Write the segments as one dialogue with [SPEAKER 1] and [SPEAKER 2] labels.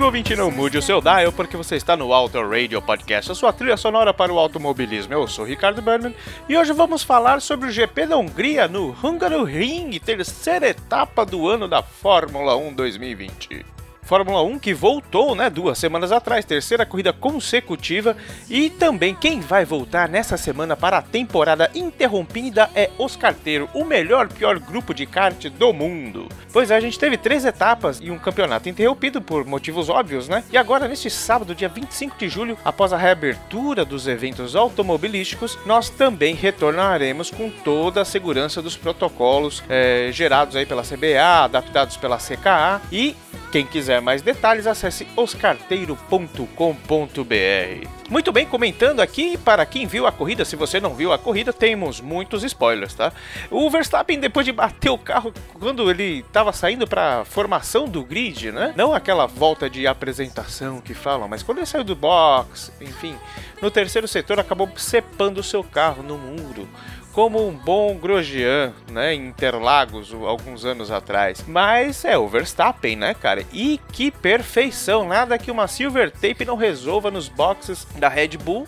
[SPEAKER 1] amigo ouvinte, não mude o seu dial, porque você está no Auto Radio Podcast, a sua trilha sonora para o automobilismo. Eu sou Ricardo Berman e hoje vamos falar sobre o GP da Hungria no Hungaroring, terceira etapa do ano da Fórmula 1 2020. Fórmula 1 que voltou, né, duas semanas atrás, terceira corrida consecutiva, e também quem vai voltar nessa semana para a temporada interrompida é Os Carteiro, o melhor pior grupo de kart do mundo. Pois é, a gente teve três etapas e um campeonato interrompido por motivos óbvios, né? E agora, neste sábado, dia 25 de julho, após a reabertura dos eventos automobilísticos, nós também retornaremos com toda a segurança dos protocolos eh, gerados aí pela CBA, adaptados pela CKA e quem quiser mais detalhes, acesse oscarteiro.com.br. Muito bem, comentando aqui, para quem viu a corrida, se você não viu a corrida, temos muitos spoilers, tá? O Verstappen, depois de bater o carro, quando ele estava saindo para a formação do grid, né? Não aquela volta de apresentação que falam, mas quando ele saiu do box, enfim, no terceiro setor acabou cepando o seu carro no muro como um bom Grosjean, né, em Interlagos, alguns anos atrás. Mas é o Verstappen, né, cara? E que perfeição! Nada que uma silver tape não resolva nos boxes da Red Bull.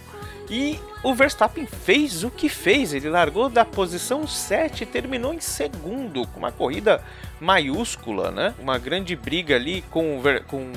[SPEAKER 1] E o Verstappen fez o que fez. Ele largou da posição 7 e terminou em segundo, com uma corrida maiúscula, né? Uma grande briga ali com, o com,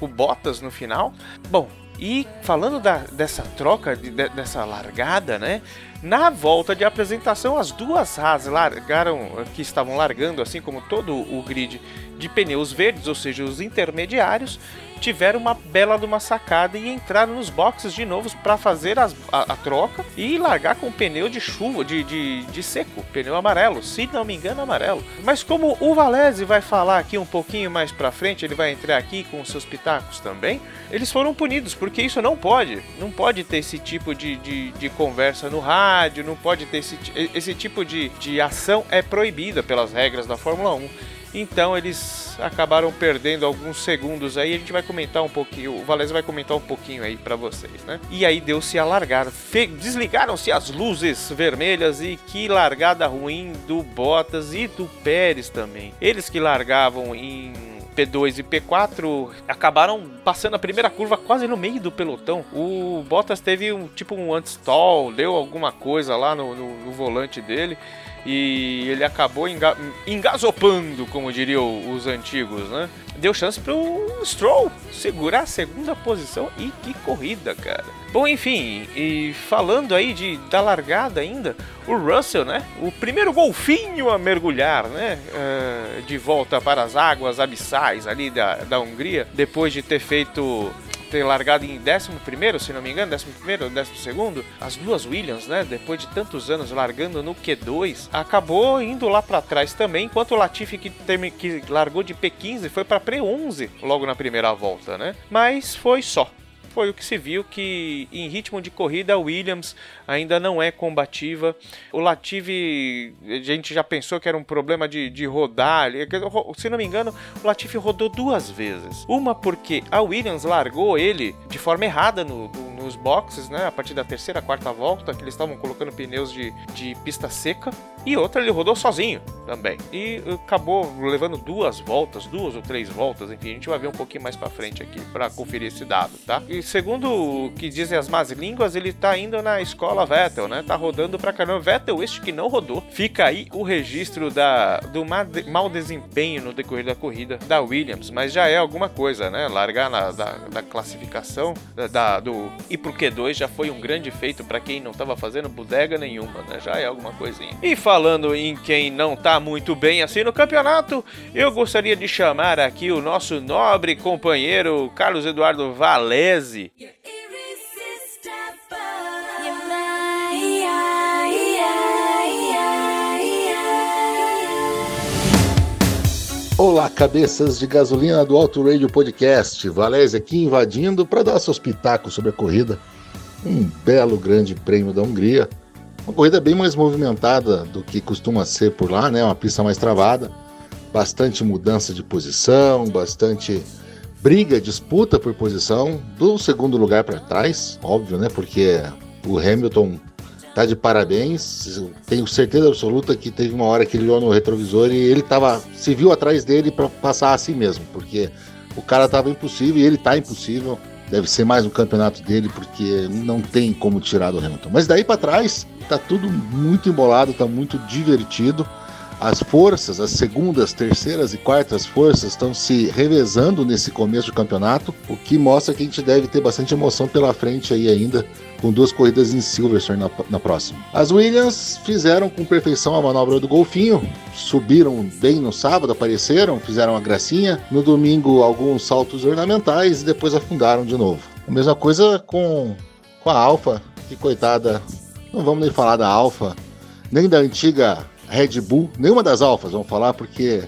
[SPEAKER 1] com Bottas no final. Bom, e falando da- dessa troca, de- dessa largada, né? Na volta de apresentação, as duas Haas largaram, que estavam largando, assim como todo o grid de pneus verdes, ou seja, os intermediários, tiveram uma bela de uma sacada e entraram nos boxes de novo para fazer as- a, a troca e largar com pneu de chuva, de, de, de seco, pneu amarelo, se não me engano, amarelo. Mas como o Valese vai falar aqui um pouquinho mais para frente, ele vai entrar aqui com seus pitacos também, eles foram punidos, porque isso não pode. Não pode ter esse tipo de, de, de conversa no rádio, não pode ter esse, esse tipo de, de ação é proibida pelas regras da Fórmula 1. Então eles acabaram perdendo alguns segundos aí. A gente vai comentar um pouquinho. O Valese vai comentar um pouquinho aí pra vocês, né? E aí deu-se a largar. Desligaram-se as luzes vermelhas e que largada ruim do Bottas e do Pérez também. Eles que largavam em P2 e P4 acabaram passando a primeira curva quase no meio do pelotão. O Bottas teve um tipo um anti-stall, deu alguma coisa lá no, no- no volante dele e ele acabou enga engasopando, como diriam os antigos, né? Deu chance pro Stroll segurar a segunda posição e que corrida, cara. Bom, enfim, e falando aí de da largada ainda, o Russell, né? O primeiro golfinho a mergulhar, né? eh, de volta para as águas abissais ali da, da Hungria, depois de ter feito ter largado em 11, se não me engano, 11 ou 12, as duas Williams, né, depois de tantos anos largando no Q2, acabou indo lá para trás também, enquanto o Latifi que, que largou de P15 foi para P11 logo na primeira volta, né? Mas foi só. Foi o que se viu que em ritmo de corrida a Williams ainda não é combativa. O Latifi, a gente já pensou que era um problema de, de rodar. Se não me engano, o Latifi rodou duas vezes. Uma porque a Williams largou ele de forma errada no- no nos boxes, né? A partir da terceira, quarta volta, que eles estavam colocando pneus de, de pista seca. E outra ele rodou sozinho também. E uh, acabou levando duas voltas, duas ou três voltas, enfim, a gente vai ver um pouquinho mais pra frente aqui para conferir esse dado, tá? E segundo o que dizem as más línguas, ele tá indo na escola Vettel, né? Tá rodando pra caramba. Vettel, este que não rodou. Fica aí o registro da, do mau desempenho no decorrer da corrida da Williams, mas já é alguma coisa, né? Largar na, da, da classificação da, da, do e pro Q2 já foi um grande feito para quem não tava fazendo bodega nenhuma, né? Já é alguma coisinha. E falando em quem não tá muito bem assim no campeonato, eu gostaria de chamar aqui o nosso nobre companheiro Carlos Eduardo Valese.
[SPEAKER 2] Olá, cabeças de gasolina do Auto Radio Podcast. Valézia aqui invadindo para dar seus pitacos sobre a corrida. Um belo grande prêmio da Hungria. Uma corrida bem mais movimentada do que costuma ser por lá, né? Uma pista mais travada. Bastante mudança de posição, bastante briga, disputa por posição do segundo lugar para trás, óbvio, né? Porque o Hamilton tá de parabéns. Tenho certeza absoluta que teve uma hora que ele olhou no retrovisor e ele tava, se viu atrás dele para passar assim mesmo, porque o cara tava impossível e ele tá impossível. Deve ser mais um campeonato dele, porque não tem como tirar do Hamilton. Mas daí para trás, tá tudo muito embolado, tá muito divertido. As forças, as segundas, terceiras e quartas forças estão se revezando nesse começo do campeonato, o que mostra que a gente deve ter bastante emoção pela frente aí ainda, com duas corridas em Silverstone na, na próxima. As Williams fizeram com perfeição a manobra do golfinho, subiram bem no sábado, apareceram, fizeram uma gracinha. No domingo, alguns saltos ornamentais e depois afundaram de novo. A mesma coisa com, com a Alfa, que coitada, não vamos nem falar da Alfa, nem da antiga Red Bull, nenhuma das alfas, vamos falar, porque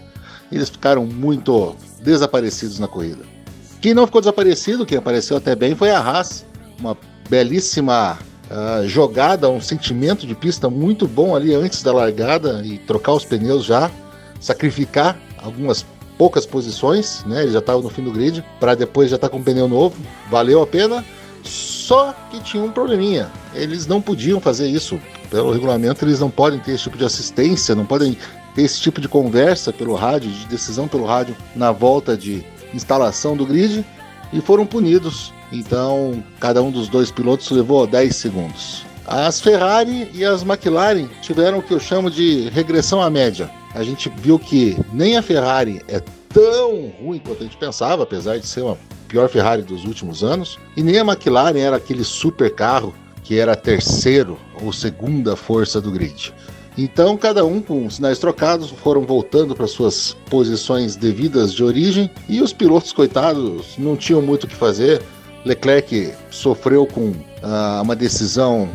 [SPEAKER 2] eles ficaram muito desaparecidos na corrida. Quem não ficou desaparecido, quem apareceu até bem, foi a Haas. Uma belíssima uh, jogada, um sentimento de pista muito bom ali antes da largada e trocar os pneus já, sacrificar algumas poucas posições, né? Ele já estava no fim do grid, para depois já estar tá com um pneu novo. Valeu a pena. Só que tinha um probleminha. Eles não podiam fazer isso pelo regulamento, eles não podem ter esse tipo de assistência, não podem ter esse tipo de conversa pelo rádio, de decisão pelo rádio na volta de instalação do grid e foram punidos. Então, cada um dos dois pilotos levou 10 segundos. As Ferrari e as McLaren tiveram o que eu chamo de regressão à média. A gente viu que nem a Ferrari é tão ruim quanto a gente pensava, apesar de ser uma pior Ferrari dos últimos anos, e nem a McLaren era aquele super carro que era terceiro ou segunda força do grid. Então, cada um com sinais trocados foram voltando para suas posições devidas de origem e os pilotos, coitados, não tinham muito o que fazer. Leclerc sofreu com ah, uma decisão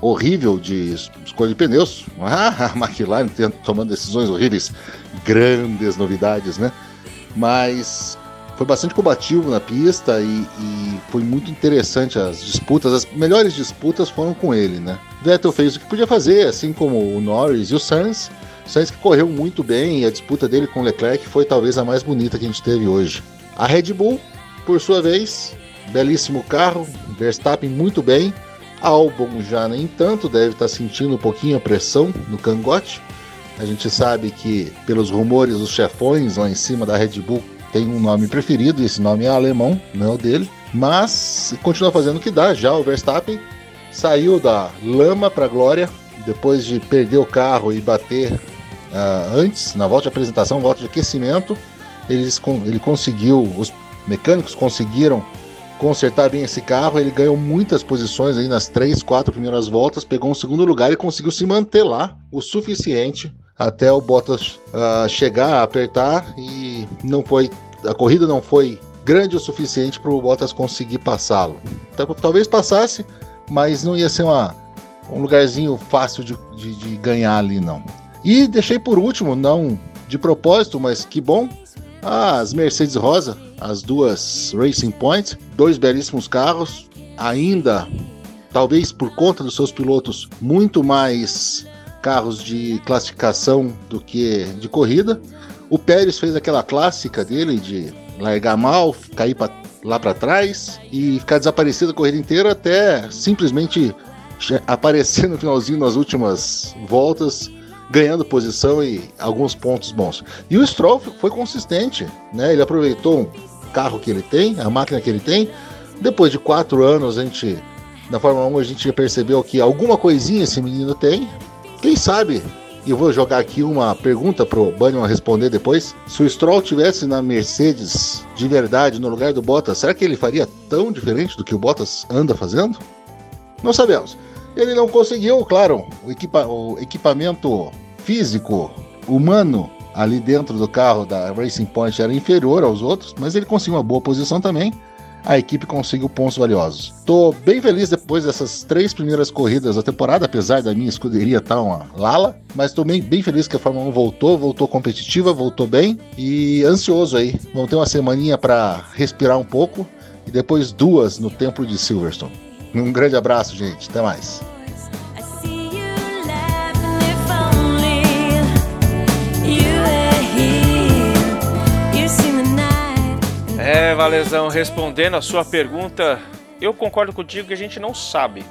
[SPEAKER 2] horrível de escolha de pneus. Ah, a McLaren tomando decisões horríveis, grandes novidades, né? Mas foi bastante combativo na pista e, e, foi muito interessante as disputas. As melhores disputas foram com ele, né? Vettel fez o que podia fazer, assim como o Norris e o Sainz. Sainz que correu muito bem e a disputa dele com o Leclerc foi talvez a mais bonita que a gente teve hoje. A Red Bull, por sua vez, belíssimo carro, Verstappen muito bem. Albon já nem tanto, deve estar sentindo um pouquinho a pressão no cangote. A gente sabe que, pelos rumores, os chefões lá em cima da Red Bull tem um nome preferido, esse nome é alemão, não é o dele, mas continua fazendo o que dá. Já o Verstappen saiu da lama para a glória, depois de perder o carro e bater uh, antes, na volta de apresentação, volta de aquecimento, eles, ele conseguiu, os mecânicos conseguiram consertar bem esse carro. Ele ganhou muitas posições aí nas três, quatro primeiras voltas, pegou um segundo lugar e conseguiu se manter lá o suficiente até o Bottas uh, chegar, apertar e não foi a corrida não foi grande o suficiente para o Bottas conseguir passá-lo. Talvez passasse, mas não ia ser uma, um lugarzinho fácil de, de, de ganhar ali não. E deixei por último, não de propósito, mas que bom, as Mercedes Rosa, as duas Racing Point, dois belíssimos carros, ainda talvez por conta dos seus pilotos muito mais carros de classificação do que de corrida. O Pérez fez aquela clássica dele de largar mal, cair para lá para trás e ficar desaparecido a corrida inteira até simplesmente aparecer no finalzinho nas últimas voltas, ganhando posição e alguns pontos bons. E o Stroll foi consistente, né? Ele aproveitou um carro que ele tem, a máquina que ele tem. Depois de quatro anos, a gente na Fórmula 1 a gente percebeu que alguma coisinha esse menino tem. Quem sabe e eu vou jogar aqui uma pergunta pro Bunnyman responder depois. Se o Stroll tivesse na Mercedes de verdade no lugar do Bottas, será que ele faria tão diferente do que o Bottas anda fazendo? Não sabemos. Ele não conseguiu, claro, o, equipa o equipamento físico, humano, ali dentro do carro da Racing Point era inferior aos outros, mas ele conseguiu uma boa posição também a equipe conseguiu pontos valiosos. Tô bem feliz depois dessas três primeiras corridas da temporada, apesar da minha escuderia estar tá uma lala, mas tô bem, bem feliz que a Fórmula 1 voltou, voltou competitiva, voltou bem e ansioso aí. Vamos ter uma semaninha para respirar um pouco e depois duas no Templo de Silverstone. Um grande abraço, gente. Até mais.
[SPEAKER 1] É, Valezão, respondendo a sua pergunta, eu concordo contigo que a gente não sabe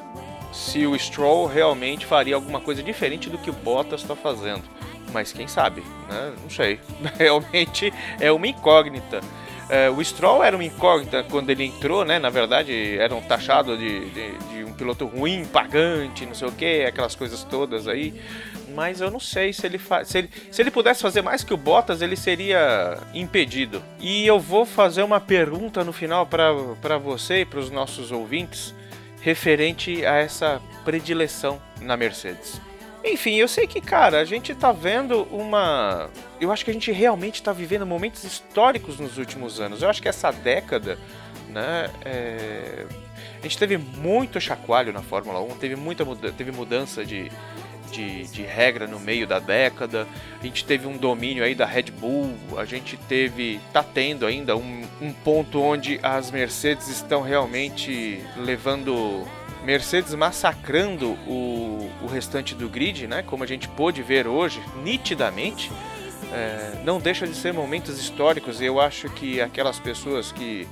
[SPEAKER 1] se o Stroll realmente faria alguma coisa diferente do que o Bottas está fazendo. Mas quem sabe, né? Não sei. Realmente é uma incógnita. É, o Stroll era uma incógnita quando ele entrou, né? Na verdade, era um taxado de, de, de um piloto ruim, pagante, não sei o que, aquelas coisas todas aí mas eu não sei se ele, se ele se ele pudesse fazer mais que o Bottas, ele seria impedido. E eu vou fazer uma pergunta no final para você e para os nossos ouvintes referente a essa predileção na Mercedes. Enfim, eu sei que, cara, a gente tá vendo uma. Eu acho que a gente realmente tá vivendo momentos históricos nos últimos anos. Eu acho que essa década, né? É... A gente teve muito chacoalho na Fórmula 1, teve muita muda... teve mudança de, de, de regra no meio da década. A gente teve um domínio aí da Red Bull, a gente teve, tá tendo ainda um, um ponto onde as Mercedes estão realmente levando Mercedes massacrando o, o restante do grid, né? Como a gente pôde ver hoje, nitidamente. É, não deixa de ser momentos históricos. Eu acho que aquelas pessoas que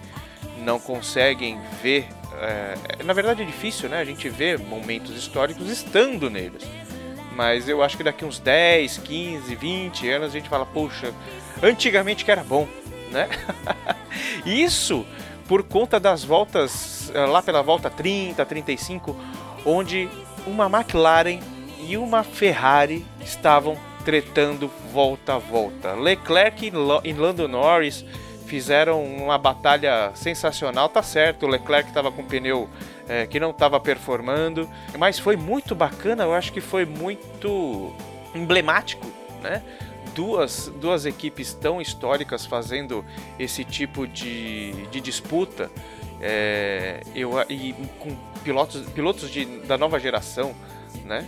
[SPEAKER 1] não conseguem ver, é, na verdade é difícil, né? A gente vê momentos históricos estando neles. Mas eu acho que daqui uns 10, 15, 20 anos a gente fala, poxa, antigamente que era bom, né? Isso por conta das voltas, eh, lá pela volta 30, 35, onde uma McLaren e uma Ferrari estavam tretando volta a volta. Leclerc e Lando Norris fizeram uma batalha sensacional, tá certo, o Leclerc estava com pneu é, que não estava performando, mas foi muito bacana, eu acho que foi muito emblemático, né? Duas, duas equipes tão históricas fazendo esse tipo de, de disputa é, eu, e com pilotos, pilotos de, da nova geração, né?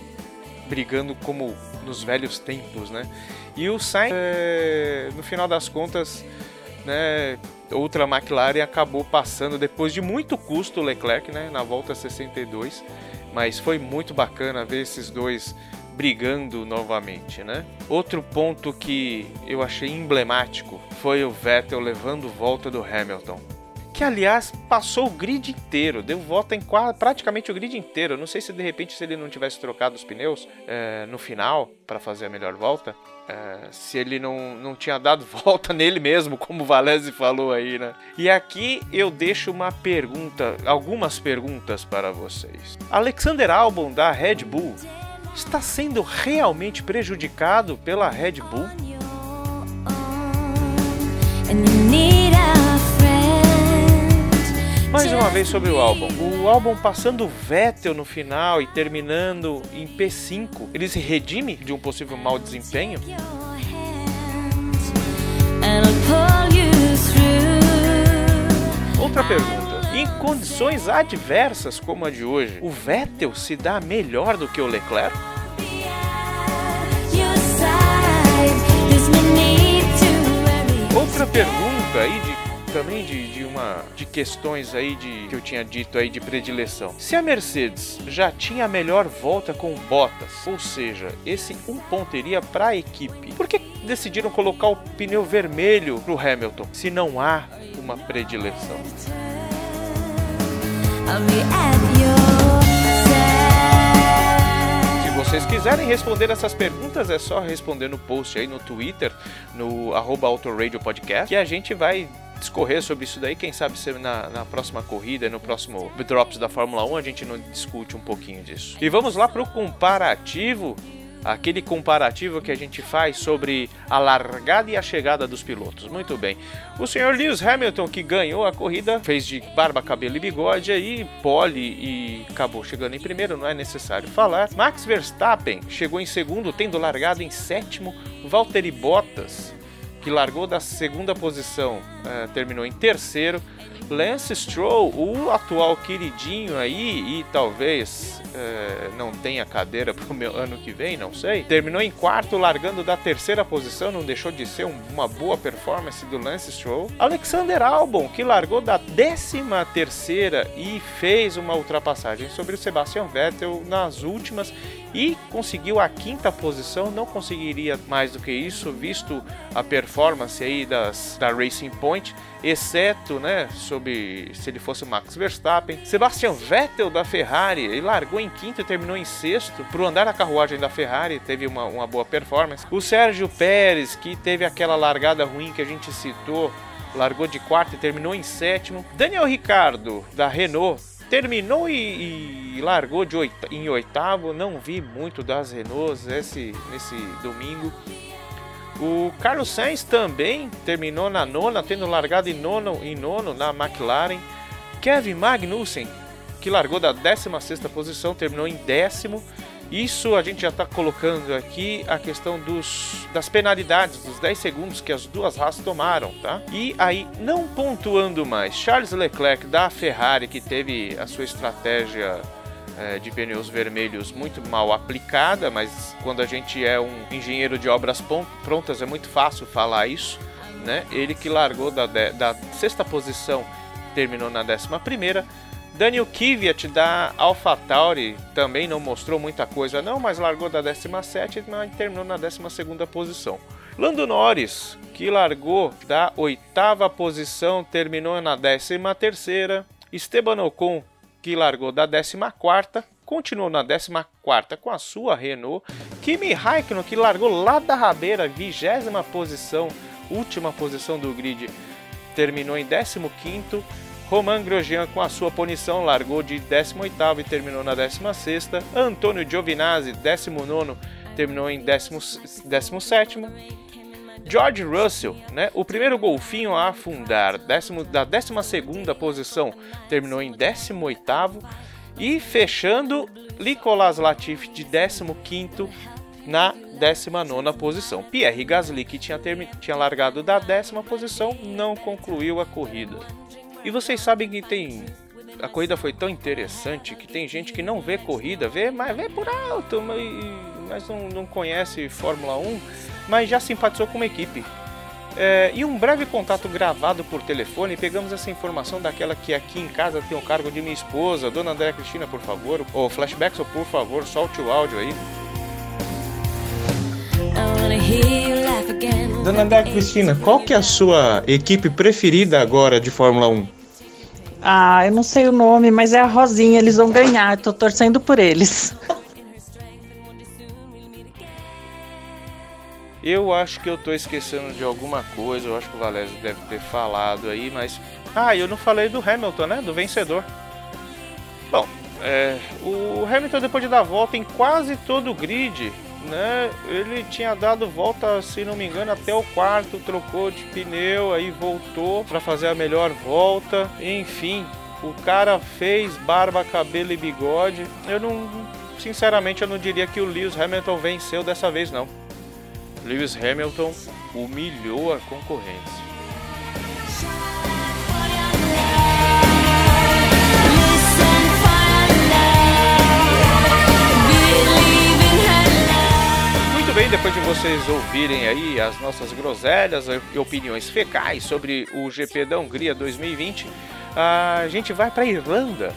[SPEAKER 1] Brigando como nos velhos tempos, né? E o Sainz, é, no final das contas, né, outra McLaren acabou passando depois de muito custo o Leclerc, né, na volta 62, mas foi muito bacana ver esses dois brigando novamente, né? Outro ponto que eu achei emblemático foi o Vettel levando volta do Hamilton que aliás passou o grid inteiro, deu volta em quase, praticamente o grid inteiro. Não sei se de repente se ele não tivesse trocado os pneus é, no final para fazer a melhor volta, é, se ele não, não tinha dado volta nele mesmo, como o Valese falou aí, né? E aqui eu deixo uma pergunta, algumas perguntas para vocês. Alexander Albon da Red Bull está sendo realmente prejudicado pela Red Bull? Mais uma vez sobre o álbum. O álbum passando Vettel no final e terminando em P5, ele se redime de um possível mau desempenho? Outra pergunta. Em condições adversas como a de hoje, o Vettel se dá melhor do que o Leclerc? Outra pergunta aí de também de, de uma de questões aí de que eu tinha dito aí de predileção. Se a Mercedes já tinha a melhor volta com Bottas, ou seja, esse um ponto iria para a equipe, por que decidiram colocar o pneu vermelho pro Hamilton se não há uma predileção? Vocês quiserem responder essas perguntas, é só responder no post aí no Twitter, no arroba Podcast, que a gente vai discorrer sobre isso daí. Quem sabe se na, na próxima corrida, no próximo Drops da Fórmula 1, a gente não discute um pouquinho disso. E vamos lá pro comparativo. Aquele comparativo que a gente faz sobre a largada e a chegada dos pilotos. Muito bem. O senhor Lewis Hamilton, que ganhou a corrida, fez de barba, cabelo e bigode aí, pole e acabou chegando em primeiro, não é necessário falar. Max Verstappen chegou em segundo, tendo largado em sétimo. Valtteri Bottas, que largou da segunda posição, eh, terminou em terceiro. Lance Stroll, o atual queridinho aí, e talvez eh, não tenha cadeira para o meu ano que vem, não sei. Terminou em quarto, largando da terceira posição, não deixou de ser um- uma boa performance do Lance Stroll. Alexander Albon, que largou da décima terceira e fez uma ultrapassagem sobre o Sebastian Vettel nas últimas e conseguiu a quinta posição. Não conseguiria mais do que isso, visto a performance aí das, da Racing Point, exceto, né, sobre se ele fosse o Max Verstappen. Sebastian Vettel da Ferrari, ele largou em quinto e terminou em sexto. Pro andar na carruagem da Ferrari, teve uma, uma boa performance. O Sérgio Pérez, que teve aquela largada ruim que a gente citou, largou de quarto e terminou em sétimo. Daniel Ricardo, da Renault, terminou e, e largou de em oitavo. Não vi muito das Renaults esse, nesse domingo. O Carlos Sainz também terminou na nona, tendo largado em nono, em nono na McLaren. Kevin Magnussen, que largou da 16ª posição, terminou em décimo. Isso a gente já está colocando aqui a questão dos, das penalidades, dos 10 segundos que as duas Haas tomaram, tá? E aí, não pontuando mais, Charles Leclerc da Ferrari, que teve a sua estratégia eh, de pneus vermelhos muito mal aplicada, mas quando a gente é um engenheiro de obras prontas é muito fácil falar isso, né? Ele que largou da, da sexta posição, terminou na décima primeira. Daniel Kvyat da AlphaTauri também não mostrou muita coisa não, mas largou da 17 e terminou na 12ª posição. Lando Norris, que largou da oitava posição, terminou na 13ª. Esteban Ocon, que largou da 14ª, continuou na 14ª com a sua Renault. Kimi Raikkonen, que largou lá da rabeira, 20ª posição, última posição do grid, terminou em 15º. Roman Grosjean com a sua punição largou de 18º e terminou na 16ª. Antônio Giovinazzi, 19º, terminou em 17º. George Russell, né, o primeiro golfinho a afundar, décimo, da 12ª posição, terminou em 18º. E fechando, Nicolas Latifi de 15º na 19ª posição. Pierre Gasly, que tinha, termi- tinha largado da décima posição, não concluiu a corrida. E vocês sabem que tem. A corrida foi tão interessante que tem gente que não vê corrida, vê, mas vê por alto, mas, mas não, não conhece Fórmula 1, mas já simpatizou com uma equipe. É, e um breve contato gravado por telefone, pegamos essa informação daquela que aqui em casa tem o cargo de minha esposa, Dona Andréa Cristina, por favor. Ô, Flashbacks, por favor, solte o áudio aí. Dona Andréa Cristina, qual que é a sua equipe preferida agora de Fórmula 1?
[SPEAKER 3] Ah, eu não sei o nome, mas é a Rosinha, eles vão ganhar, tô torcendo por eles.
[SPEAKER 1] Eu acho que eu tô esquecendo de alguma coisa, eu acho que o Valésio deve ter falado aí, mas. Ah, eu não falei do Hamilton, né? Do vencedor. Bom, é, o Hamilton, depois de dar volta em quase todo o grid, né? Ele tinha dado volta, se não me engano, até o quarto, trocou de pneu, aí voltou para fazer a melhor volta. Enfim, o cara fez barba, cabelo e bigode. Eu não. Sinceramente, eu não diria que o Lewis Hamilton venceu dessa vez, não. Lewis Hamilton humilhou a concorrência. Bem, depois de vocês ouvirem aí as nossas groselhas e opiniões fecais sobre o GP da Hungria 2020, a gente vai para Irlanda.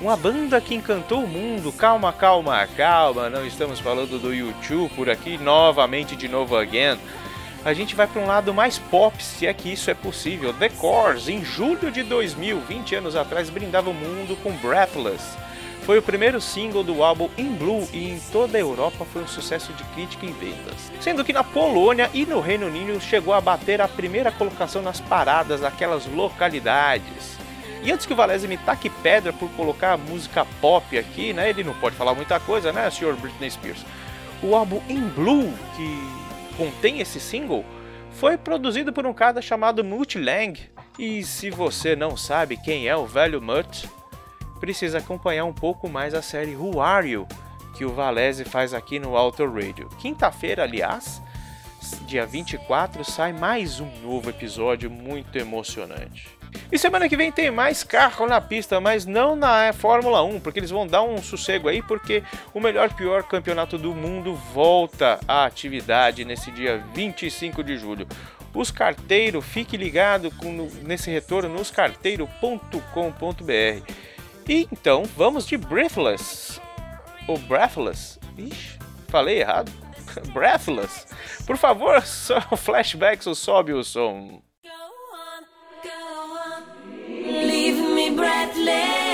[SPEAKER 1] Uma banda que encantou o mundo. Calma, calma, calma. Não estamos falando do YouTube por aqui novamente de novo again. A gente vai para um lado mais pop, se é que isso é possível. The Cores, em julho de 2000, 20 anos atrás, brindava o mundo com Breathless foi o primeiro single do álbum In Blue e em toda a Europa foi um sucesso de crítica e vendas. Sendo que na Polônia e no Reino Unido chegou a bater a primeira colocação nas paradas daquelas localidades. E antes que o Valese me taque pedra por colocar música pop aqui, né? Ele não pode falar muita coisa, né, senhor Britney Spears? O álbum In Blue, que contém esse single, foi produzido por um cara chamado Mutt Lang. E se você não sabe quem é o velho Mutt, precisa acompanhar um pouco mais a série Who Are You? que o Valese faz aqui no Auto Radio. Quinta-feira, aliás, dia 24, sai mais um novo episódio muito emocionante. E semana que vem tem mais carro na pista, mas não na Fórmula 1, porque eles vão dar um sossego aí, porque o melhor pior campeonato do mundo volta à atividade nesse dia 25 de julho. Os carteiros, fique ligado com, nesse retorno nos carteiro.com.br. E então vamos de Breathless. Ou Breathless? Ixi, falei errado. Breathless. Por favor, flashbacks ou sobe o som.
[SPEAKER 4] Breathless.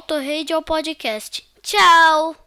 [SPEAKER 5] Esse foi um episódio do Auto Radio Podcast. Tchau!